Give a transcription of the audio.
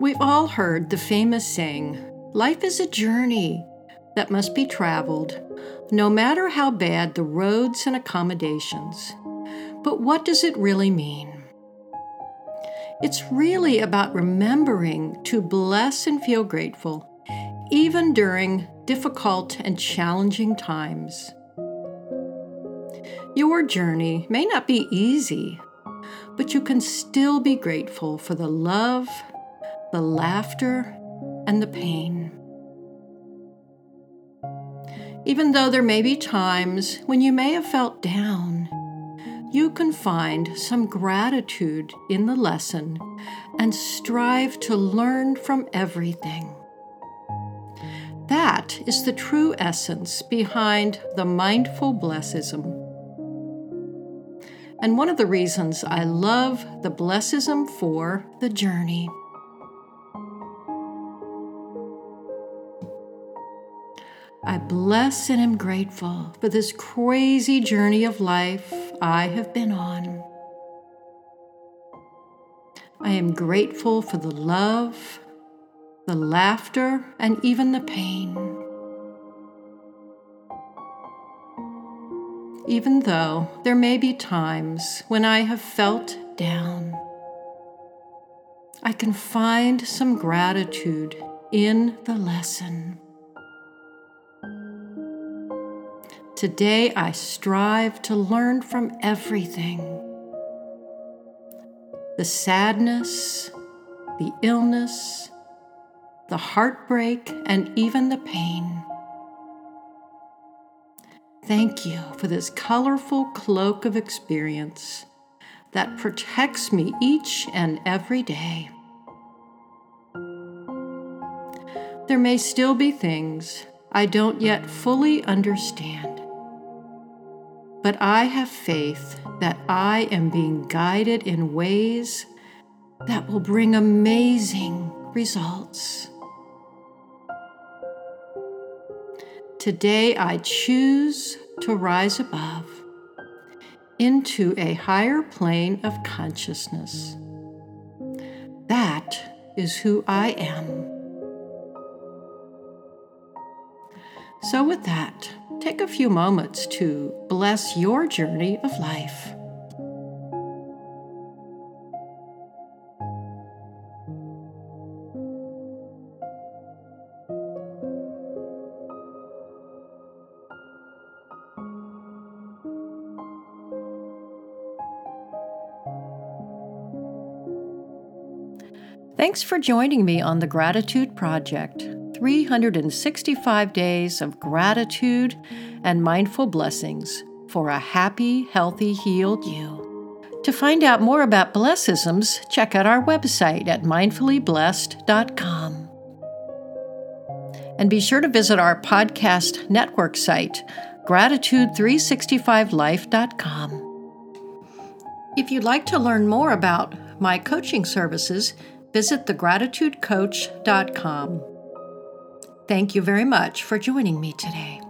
We've all heard the famous saying life is a journey that must be traveled, no matter how bad the roads and accommodations. But what does it really mean? It's really about remembering to bless and feel grateful, even during difficult and challenging times. Your journey may not be easy, but you can still be grateful for the love, the laughter, and the pain. Even though there may be times when you may have felt down, you can find some gratitude in the lesson and strive to learn from everything. That is the true essence behind the mindful blessism. And one of the reasons I love the blessism for the journey. I bless and am grateful for this crazy journey of life I have been on. I am grateful for the love, the laughter, and even the pain. Even though there may be times when I have felt down, I can find some gratitude in the lesson. Today I strive to learn from everything the sadness, the illness, the heartbreak, and even the pain. Thank you for this colorful cloak of experience that protects me each and every day. There may still be things I don't yet fully understand. But I have faith that I am being guided in ways that will bring amazing results. Today, I choose to rise above into a higher plane of consciousness. That is who I am. So, with that, take a few moments to bless your journey of life. Thanks for joining me on the Gratitude Project. 365 days of gratitude and mindful blessings for a happy, healthy, healed you. To find out more about blessisms, check out our website at mindfullyblessed.com. And be sure to visit our podcast network site, gratitude365life.com. If you'd like to learn more about my coaching services, visit thegratitudecoach.com. Thank you very much for joining me today.